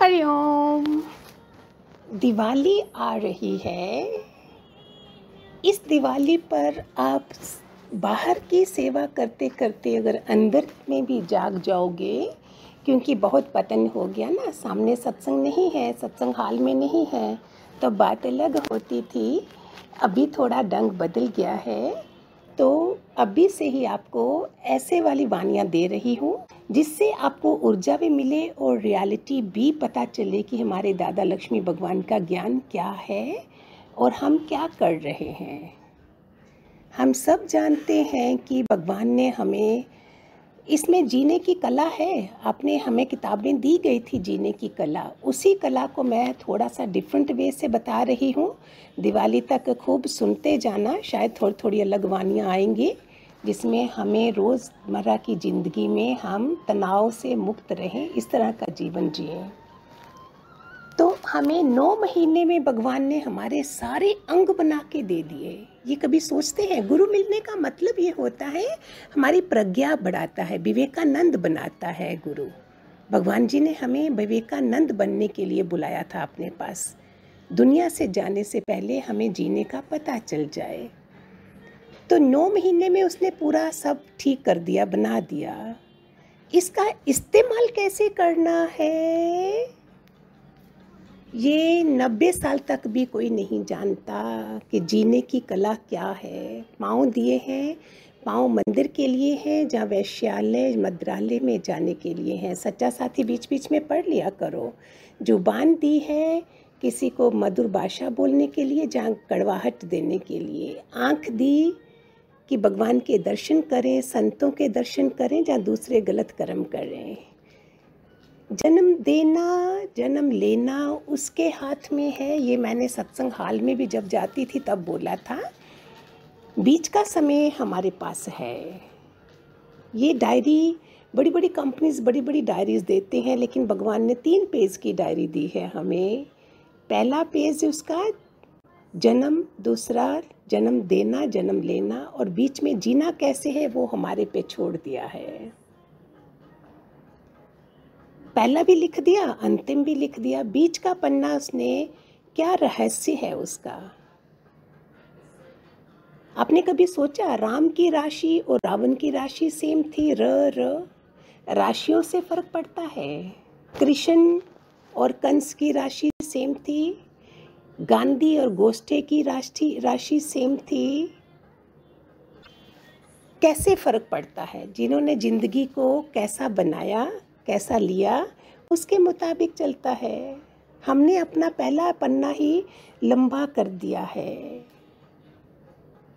हरिओम दिवाली आ रही है। इस दिवाली पर आप बाहर की सेवा करते करते अगर अंदर में भी जाग जाओगे, क्योंकि बहुत पतन हो गया ना, सामने सत्संग नहीं है, सत्संग हाल में नहीं है तो बात अलग होती थी। अभी थोड़ा डंग बदल गया है। तो अभी से ही आपको ऐसे वाली वानियाँ दे रही हूँ, जिससे आपको ऊर्जा भी मिले और रियलिटी भी पता चले कि हमारे दादा लक्ष्मी भगवान का ज्ञान क्या है और हम क्या कर रहे हैं। हम सब जानते हैं कि भगवान ने हमें इसमें जीने की कला है। आपने हमें किताबें दी गई थी जीने की कला। उसी कला को मैं थोड़ा सा डिफरेंट वे से बता रही हूँ। दिवाली तक खूब सुनते जाना। शायद थोड़ी थोड़ी अलग वानियाँ आएँगी, जिसमें हमें रोज़मर्रा की ज़िंदगी में हम तनाव से मुक्त रहें, इस तरह का जीवन जिए। हमें नौ महीने में भगवान ने हमारे सारे अंग बना के दे दिए। ये कभी सोचते हैं? गुरु मिलने का मतलब ये होता है, हमारी प्रज्ञा बढ़ाता है, विवेकानंद बनाता है गुरु। भगवान जी ने हमें विवेकानंद बनने के लिए बुलाया था अपने पास। दुनिया से जाने से पहले हमें जीने का पता चल जाए। तो नौ महीने में उसने पूरा सब ठीक कर दिया, बना दिया। इसका इस्तेमाल कैसे करना है? ये नब्बे साल तक भी कोई नहीं जानता कि जीने की कला क्या है। पाँव दिए हैं, पाँव मंदिर के लिए हैं, जहाँ वैश्यालय, मद्रालय में जाने के लिए हैं। सच्चा साथी बीच बीच में पढ़ लिया करो। ज़ुबान दी है किसी को मधुर भाषा बोलने के लिए, जहाँ कड़वाहट देने के लिए। आँख दी कि भगवान के दर्शन करें, संतों के दर्शन करें, जहाँ दूसरे गलत कर्म करें। जन्म देना, जन्म लेना उसके हाथ में है। ये मैंने सत्संग हाल में भी जब जाती थी तब बोला था। बीच का समय हमारे पास है। ये डायरी बड़ी बड़ी कंपनीज़ बड़ी बड़ी डायरीज देते हैं, लेकिन भगवान ने तीन पेज की डायरी दी है हमें। पहला पेज उसका, जन्म दूसरा, जन्म देना, जन्म लेना, और बीच में जीना कैसे है वो हमारे पे छोड़ दिया है। पहला भी लिख दिया, अंतिम भी लिख दिया। बीच का पन्ना उसने, क्या रहस्य है उसका? आपने कभी सोचा, राम की राशि और रावण की राशि सेम थी? र र। राशियों से फ़र्क पड़ता है। कृष्ण और कंस की राशि सेम थी। गांधी और गोष्ठे की राशि राशि सेम थी। कैसे फ़र्क पड़ता है? जिन्होंने ज़िंदगी को कैसा बनाया कैसा लिया, उसके मुताबिक चलता है। हमने अपना पहला पन्ना ही लंबा कर दिया है।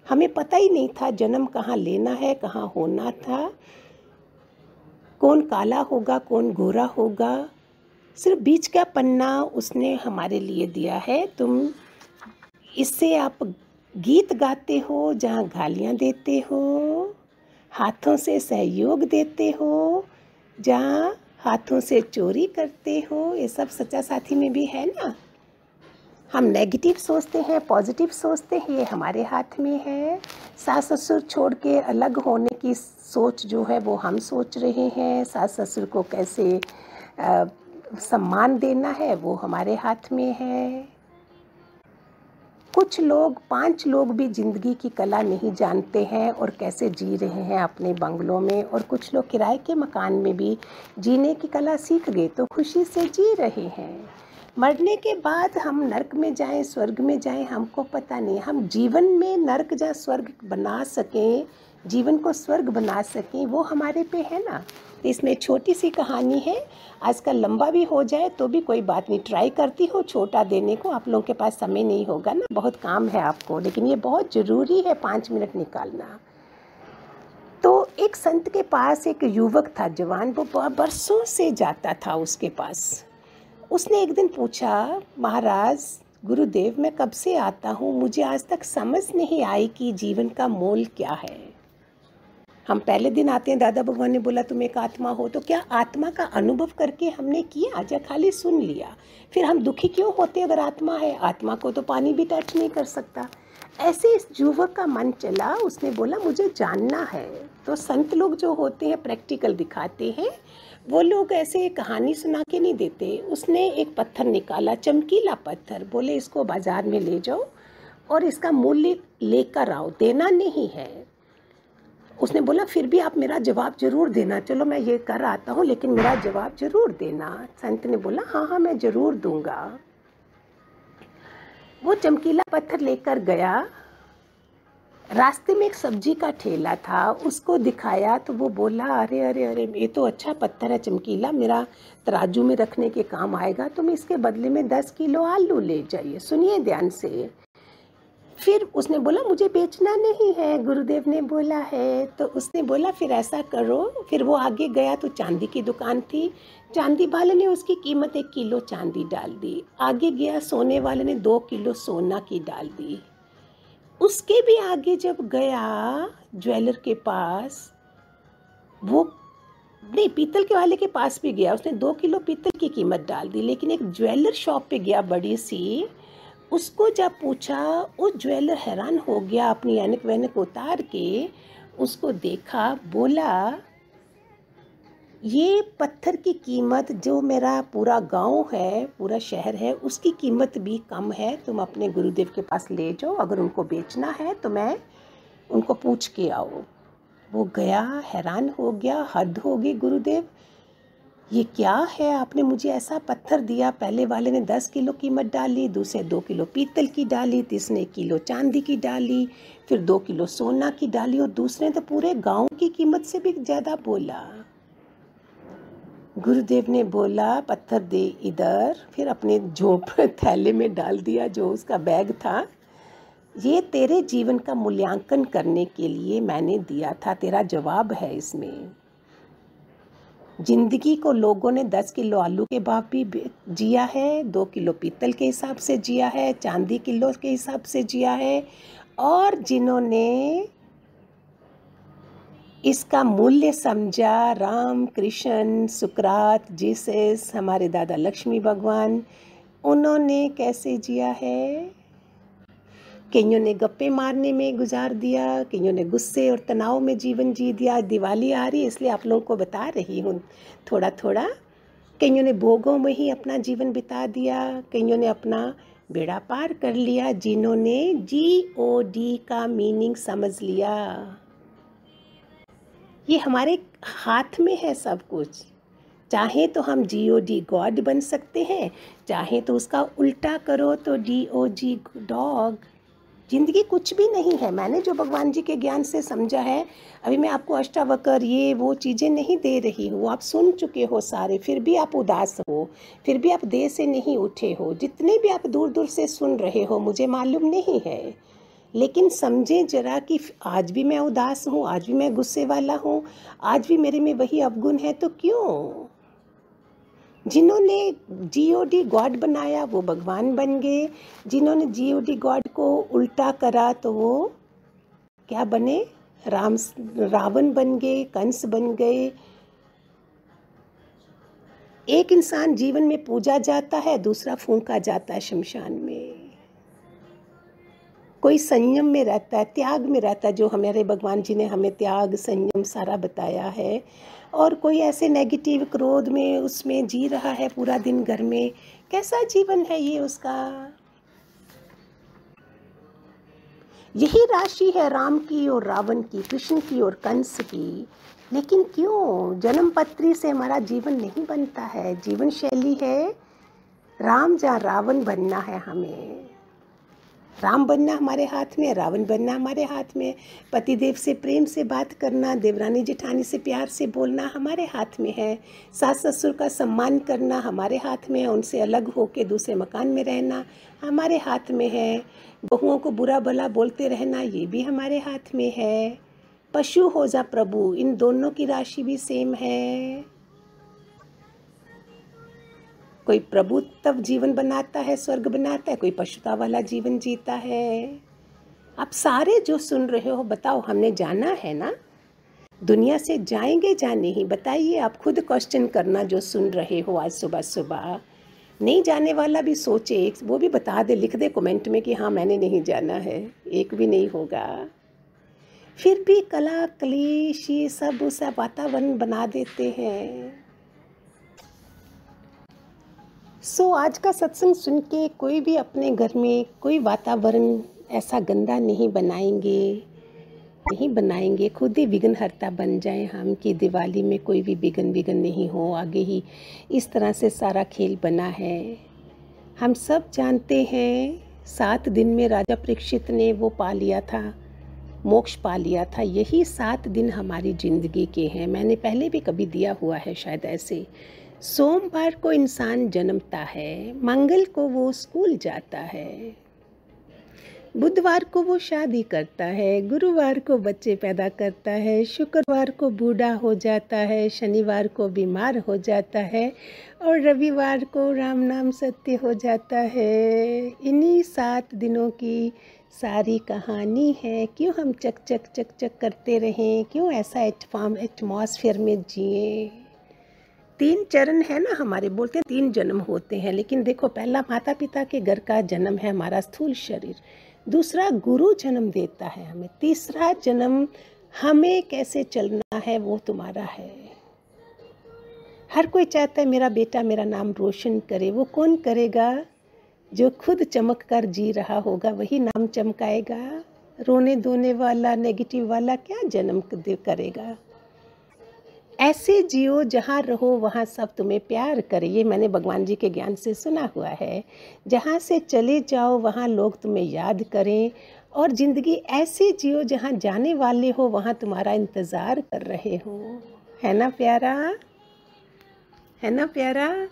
हमें पता ही नहीं था जन्म कहाँ लेना है, कहाँ होना था। कौन काला होगा, कौन गोरा होगा। सिर्फ़ बीच का पन्ना उसने हमारे लिए दिया है। तुम इससे आप गीत गाते हो, जहाँ गालियाँ देते हो, हाथों से सहयोग देते हो जहाँ हाथों से चोरी करते हो ये सब सच्चा साथी में भी है ना? हम नेगेटिव सोचते हैं पॉजिटिव सोचते हैं ये हमारे हाथ में है। सास ससुर छोड़ के अलग होने की सोच जो है वो हम सोच रहे हैं। सास ससुर को कैसे आ, सम्मान देना है वो हमारे हाथ में है। कुछ लोग, पाँच लोग भी ज़िंदगी की कला नहीं जानते हैं और कैसे जी रहे हैं अपने बंगलों में और कुछ लोग किराए के मकान में भी जीने की कला सीख गए तो खुशी से जी रहे हैं। मरने के बाद हम नरक में जाएँ, स्वर्ग में जाएँ, हमको पता नहीं, हम जीवन में नरक या स्वर्ग बना सकें जीवन को स्वर्ग बना सकें, वो हमारे पे है ना। तो इसमें छोटी सी कहानी है आजकल लंबा भी हो जाए तो भी कोई बात नहीं। ट्राई करती हो, छोटा देने को, आप लोगों के पास समय नहीं होगा ना। बहुत काम है आपको, लेकिन ये बहुत ज़रूरी है पाँच मिनट निकालना। तो एक संत के पास एक युवक था, जवान, वो बरसों से जाता था उसके पास। उसने एक दिन पूछा, महाराज, गुरुदेव, मैं कब से आता हूँ? मुझे आज तक समझ नहीं आई कि जीवन का मोल क्या है। हम पहले दिन आते हैं, दादा भगवान ने बोला, तुम एक आत्मा हो। तो क्या आत्मा का अनुभव करके हमने किया? या खाली सुन लिया। फिर हम दुखी क्यों होते अगर आत्मा है? आत्मा को तो पानी भी टच नहीं कर सकता। ऐसे इस युवक का मन चला, उसने बोला, मुझे जानना है। तो संत लोग जो होते हैं प्रैक्टिकल दिखाते हैं, वो लोग ऐसे कहानी सुना के नहीं देते। उसने एक पत्थर निकाला, चमकीला पत्थर। बोले, इसको बाज़ार में ले जाओ और इसका मूल्य लेकर आओ, देना नहीं है। उसने बोला, फिर भी आप मेरा जवाब ज़रूर देना। चलो, मैं ये कर आता हूँ, लेकिन मेरा जवाब ज़रूर देना। संत ने बोला हाँ हाँ मैं ज़रूर दूँगा। वो चमकीला पत्थर लेकर गया। रास्ते में एक सब्ज़ी का ठेला था, उसको दिखाया तो वो बोला, अरे अरे अरे, ये तो अच्छा पत्थर है, चमकीला। मेरा तराजू में रखने के काम आएगा तो मैं इसके बदले में दस किलो आलू ले जाइए। सुनिए ध्यान से। फिर उसने बोला, मुझे बेचना नहीं है। गुरुदेव ने बोला, है। तो उसने बोला, फिर ऐसा करो। फिर वो आगे गया तो चांदी की दुकान थी। चांदी वाले ने उसकी कीमत एक किलो चांदी डाल दी। आगे गया, सोने वाले ने दो किलो सोना की डाल दी। उसके भी आगे जब गया ज्वेलर के पास, वो नहीं, पीतल के वाले के पास भी गया। उसने दो किलो पीतल की कीमत डाल दी, लेकिन एक ज्वेलर शॉप पे गया, बड़ी सी। उसको जब पूछा उस ज्वेलर हैरान हो गया अपनी एनक वैनक उतार के? उसको देखा, बोला, ये पत्थर की कीमत जो मेरा पूरा गाँव है, पूरा शहर है, उसकी कीमत भी कम है। तुम अपने गुरुदेव के पास ले जाओ, अगर उनको बेचना है तो मैं उनको पूछ के आओ वो गया, हैरान हो गया, हद हो गई गुरुदेव। ये क्या है? आपने मुझे ऐसा पत्थर दिया, पहले वाले ने दस किलो कीमत डाली, दूसरे दो किलो पीतल की डाली, तीसरे किलो चांदी की डाली, फिर दो किलो सोना की डाली और दूसरे तो पूरे गाँव की कीमत से भी ज़्यादा बोला। गुरुदेव ने बोला, पत्थर दे इधर। फिर अपने झोंप थैले में डाल दिया जो उसका बैग था। ये तेरे जीवन का मूल्यांकन करने के लिए मैंने दिया था, तेरा जवाब है इसमें। ज़िंदगी को लोगों ने दस किलो आलू के भाव भी जिया है, दो किलो पीतल के हिसाब से जिया है, चांदी किलो के हिसाब से जिया है, और जिन्होंने इसका मूल्य समझा, राम, कृष्ण, सुकरात, जीसस, हमारे दादा लक्ष्मी भगवान, उन्होंने कैसे जिया है? कईयों ने गप्पे मारने में गुजार दिया, कईयों ने गुस्से और तनाव में जीवन जी दिया, दिवाली आ रही है इसलिए आप लोगों को बता रही हूँ। थोड़ा थोड़ा कईयों ने भोगों में ही अपना जीवन बिता दिया, कईयों ने अपना बेड़ा पार कर लिया, जिन्होंने जी ओ डी का मीनिंग समझ लिया। ये हमारे हाथ में है सब कुछ। चाहे तो हम जी ओ डी गॉड बन सकते हैं, चाहे तो उसका उल्टा करो तो डी ओ जी डॉग ज़िंदगी कुछ भी नहीं है। मैंने जो भगवान जी के ज्ञान से समझा है, अभी मैं आपको अष्टावकर, ये, वो चीज़ें नहीं दे रही हूँ। आप सुन चुके हो सारे, फिर भी आप उदास हो, फिर भी आप देह से नहीं उठे हो। जितने भी आप दूर दूर से सुन रहे हो, मुझे मालूम नहीं है। लेकिन समझें जरा कि आज भी मैं उदास हूँ, आज भी मैं गुस्से वाला हूँ, आज भी मेरे में वही अवगुण है तो क्यों? जिन्होंने जीओ डी गॉड बनाया, वो भगवान बन गए। जिन्होंने जीओ डी गॉड को उल्टा करा तो वो क्या बने? राम, रावण बन गए, कंस बन गए। एक इंसान जीवन में पूजा जाता है, दूसरा फूंका जाता है शमशान में। कोई संयम में रहता है, त्याग में रहता है, जो हमारे भगवान जी ने हमें त्याग, संयम सारा बताया है। और कोई ऐसे नेगेटिव क्रोध में उसमें जी रहा है पूरा दिन घर में। कैसा जीवन है ये उसका? यही राशि है राम की और रावण की, कृष्ण की और कंस की। लेकिन क्यों? जन्म पत्री से हमारा जीवन नहीं बनता है। जीवन शैली है राम जा रावण बनना है हमें। राम बनना हमारे हाथ में, रावण बनना हमारे हाथ में, पतिदेव से प्रेम से बात करना, देवरानी जेठानी से प्यार से बोलना हमारे हाथ में है, सास ससुर का सम्मान करना हमारे हाथ में है, उनसे अलग होकर दूसरे मकान में रहना हमारे हाथ में है, बहुओं को बुरा भला बोलते रहना ये भी हमारे हाथ में है, पशु हो जा प्रभु, इन दोनों की राशि भी सेम है। कोई प्रभुत्व जीवन बनाता है, स्वर्ग बनाता है, कोई पशुता वाला जीवन जीता है। आप सारे जो सुन रहे हो, बताओ, हमने जाना है ना? दुनिया से जाएँगे या नहीं? बताइए, आप खुद क्वेश्चन करना जो सुन रहे हो आज सुबह सुबह। नहीं जाने वाला भी सोचे, वो भी बता दे, लिख दे कमेंट में कि हाँ मैंने नहीं जाना है। एक भी नहीं होगा। फिर भी कला, कलेश, ये सब उसा वातावरण बना देते हैं। सो so, आज का सत्संग सुन के कोई भी अपने घर में कोई वातावरण ऐसा गंदा नहीं बनाएँगे नहीं बनाएँगे। खुद ही विघ्नहर्ता बन जाए हम कि दिवाली में कोई भी विघन विघन नहीं हो। आगे ही इस तरह से सारा खेल बना है। हम सब जानते हैं सात दिन में राजा परीक्षित ने वो पा लिया था मोक्ष पा लिया था। यही सात दिन हमारी ज़िंदगी के हैं। मैंने पहले भी कभी दिया हुआ है शायद ऐसे। सोमवार को इंसान जन्मता है, मंगल को वो स्कूल जाता है। बुधवार को वो शादी करता है, गुरुवार को बच्चे पैदा करता है, शुक्रवार को बूढ़ा हो जाता है, शनिवार को बीमार हो जाता है और रविवार को राम नाम सत्य हो जाता है। इन्हीं सात दिनों की सारी कहानी है। क्यों हम चक चक चक चक करते रहें? क्यों ऐसा एटफॉर्म एटमॉस्फेयर में जिए? तीन चरण है ना हमारे, बोलते हैं तीन जन्म होते हैं। लेकिन देखो, पहला माता पिता के घर का जन्म है हमारा स्थूल शरीर। दूसरा गुरु जन्म देता है हमें। तीसरा जन्म हमें कैसे चलना है वो तुम्हारा है। हर कोई चाहता है मेरा बेटा मेरा नाम रोशन करे। वो कौन करेगा? जो खुद चमक कर जी रहा होगा, वही नाम चमकाएगा। रोने धोने वाला नेगेटिव वाला क्या जन्म करेगा? ऐसे जियो जहाँ रहो, वहाँ सब तुम्हें प्यार करे। ये मैंने भगवान जी के ज्ञान से सुना हुआ है। जहाँ से चले जाओ, वहाँ लोग तुम्हें याद करें। और ज़िंदगी ऐसे जियो जहाँ जाने वाले हो, वहाँ तुम्हारा इंतज़ार कर रहे हो। है ना प्यारा? है ना प्यारा?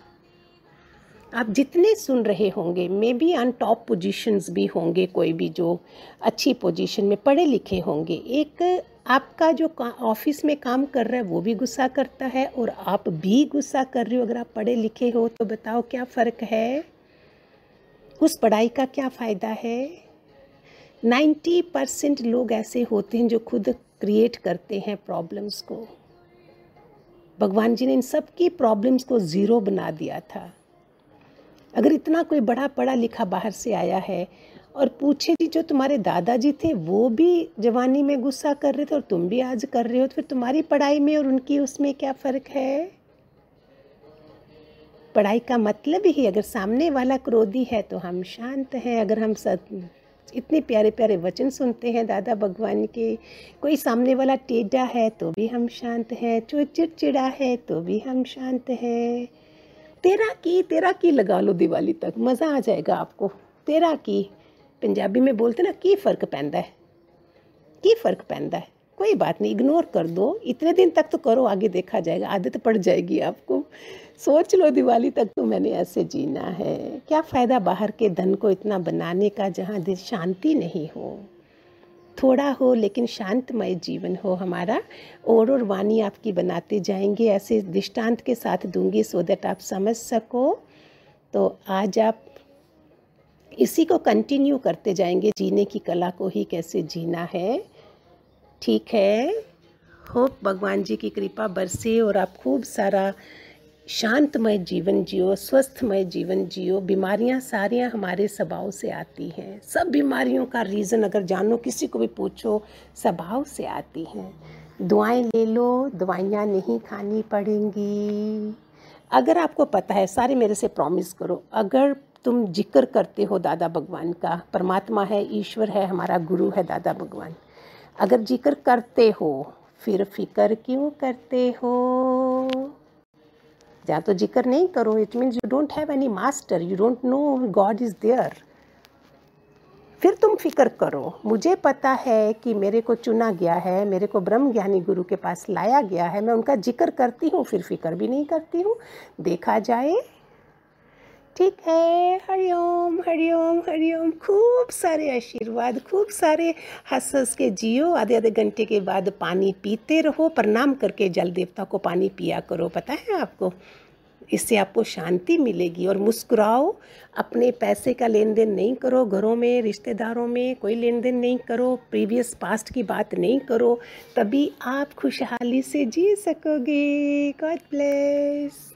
आप जितने सुन रहे होंगे maybe on top positions भी होंगे, कोई भी जो अच्छी पोजीशन में पढ़े लिखे होंगे, एक आपका जो ऑफ़िस में काम कर रहा है, वो भी गुस्सा करता है और आप भी गुस्सा कर रहे हो। अगर आप पढ़े लिखे हो तो बताओ क्या फ़र्क है? उस पढ़ाई का क्या फ़ायदा है? नाइन्टी परसेंट लोग ऐसे होते हैं जो खुद क्रिएट करते हैं प्रॉब्लम्स को। भगवान जी ने इन सब की प्रॉब्लम्स को ज़ीरो बना दिया था। अगर इतना कोई बड़ा पढ़ा लिखा बाहर से आया है और पूछे जी, जो तुम्हारे दादाजी थे, वो भी जवानी में गुस्सा कर रहे थे और तुम भी आज कर रहे हो तो फिर तुम्हारी पढ़ाई में और उनकी उसमें क्या फ़र्क है? पढ़ाई का मतलब ही, अगर सामने वाला क्रोधी है तो हम शांत हैं, अगर हम सब इतने प्यारे प्यारे वचन सुनते हैं दादा भगवान के, कोई सामने वाला टेढ़ा है तो भी हम शांत हैं जो चिड़चिड़ा है तो भी हम शांत हैं। तेरा की तेरा की लगा लो दिवाली तक, मज़ा आ जाएगा आपको, तेरा की। पंजाबी में बोलते ना, की फ़र्क पैदा है? की फ़र्क पैदा है? कोई बात नहीं इग्नोर कर दो। इतने दिन तक तो करो, आगे देखा जाएगा। आदत पड़ जाएगी आपको। सोच लो दिवाली तक तो मैंने ऐसे जीना है। क्या फ़ायदा बाहर के धन को इतना बनाने का, जहाँ दिल शांति नहीं हो? थोड़ा हो, लेकिन शांतमय जीवन हो हमारा। और और वाणी आपकी बनाते जाएँगे। ऐसे दृष्टांत के साथ दूँगी सो दैट आप समझ सको। तो आज आप इसी को कंटिन्यू करते जाएँगे। जीने की कला को ही कैसे जीना है? ठीक है। होप भगवान जी की कृपा बरसे और आप खूब सारा शांतमय जीवन जियो, स्वस्थमय जीवन जियो। बीमारियाँ सारियाँ हमारे स्वभाव से आती हैं। सब बीमारियों का रीज़न अगर जानो, किसी को भी पूछो स्वभाव से आती हैं। दुआएँ ले लो, दवाइयाँ नहीं खानी पड़ेंगी। अगर आपको पता है, सारे मेरे से प्रॉमिस करो, अगर तुम ज़िक्र करते हो दादा भगवान का। परमात्मा है, ईश्वर है, हमारा गुरु है दादा भगवान। अगर ज़िक्र करते हो, फिर फ़िक्र क्यों करते हो? या तो ज़िक्र नहीं करो it means you don't have any master you don't know God is there फिर तुम फ़िक्र करो। मुझे पता है कि मेरे को चुना गया है, मेरे को ब्रह्म ज्ञानी गुरु के पास लाया गया है। मैं उनका ज़िक्र करती हूँ, फिर फ़िक्र भी नहीं करती हूँ। देखा जाए ठीक है। हरिओम हरिओम हरिओम। खूब सारे आशीर्वाद, खूब सारे हंस हंस के जियो। आधे आधे घंटे के बाद पानी पीते रहो, प्रणाम करके जल देवता को पानी पिया करो। पता है आपको? इससे आपको शांति मिलेगी और मुस्कुराओ। अपने पैसे का लेन देन नहीं करो। घरों में, रिश्तेदारों में कोई लेन देन नहीं करो। प्रीवियस पास्ट की बात नहीं करो। तभी आप खुशहाली से जी सकोगे। God bless.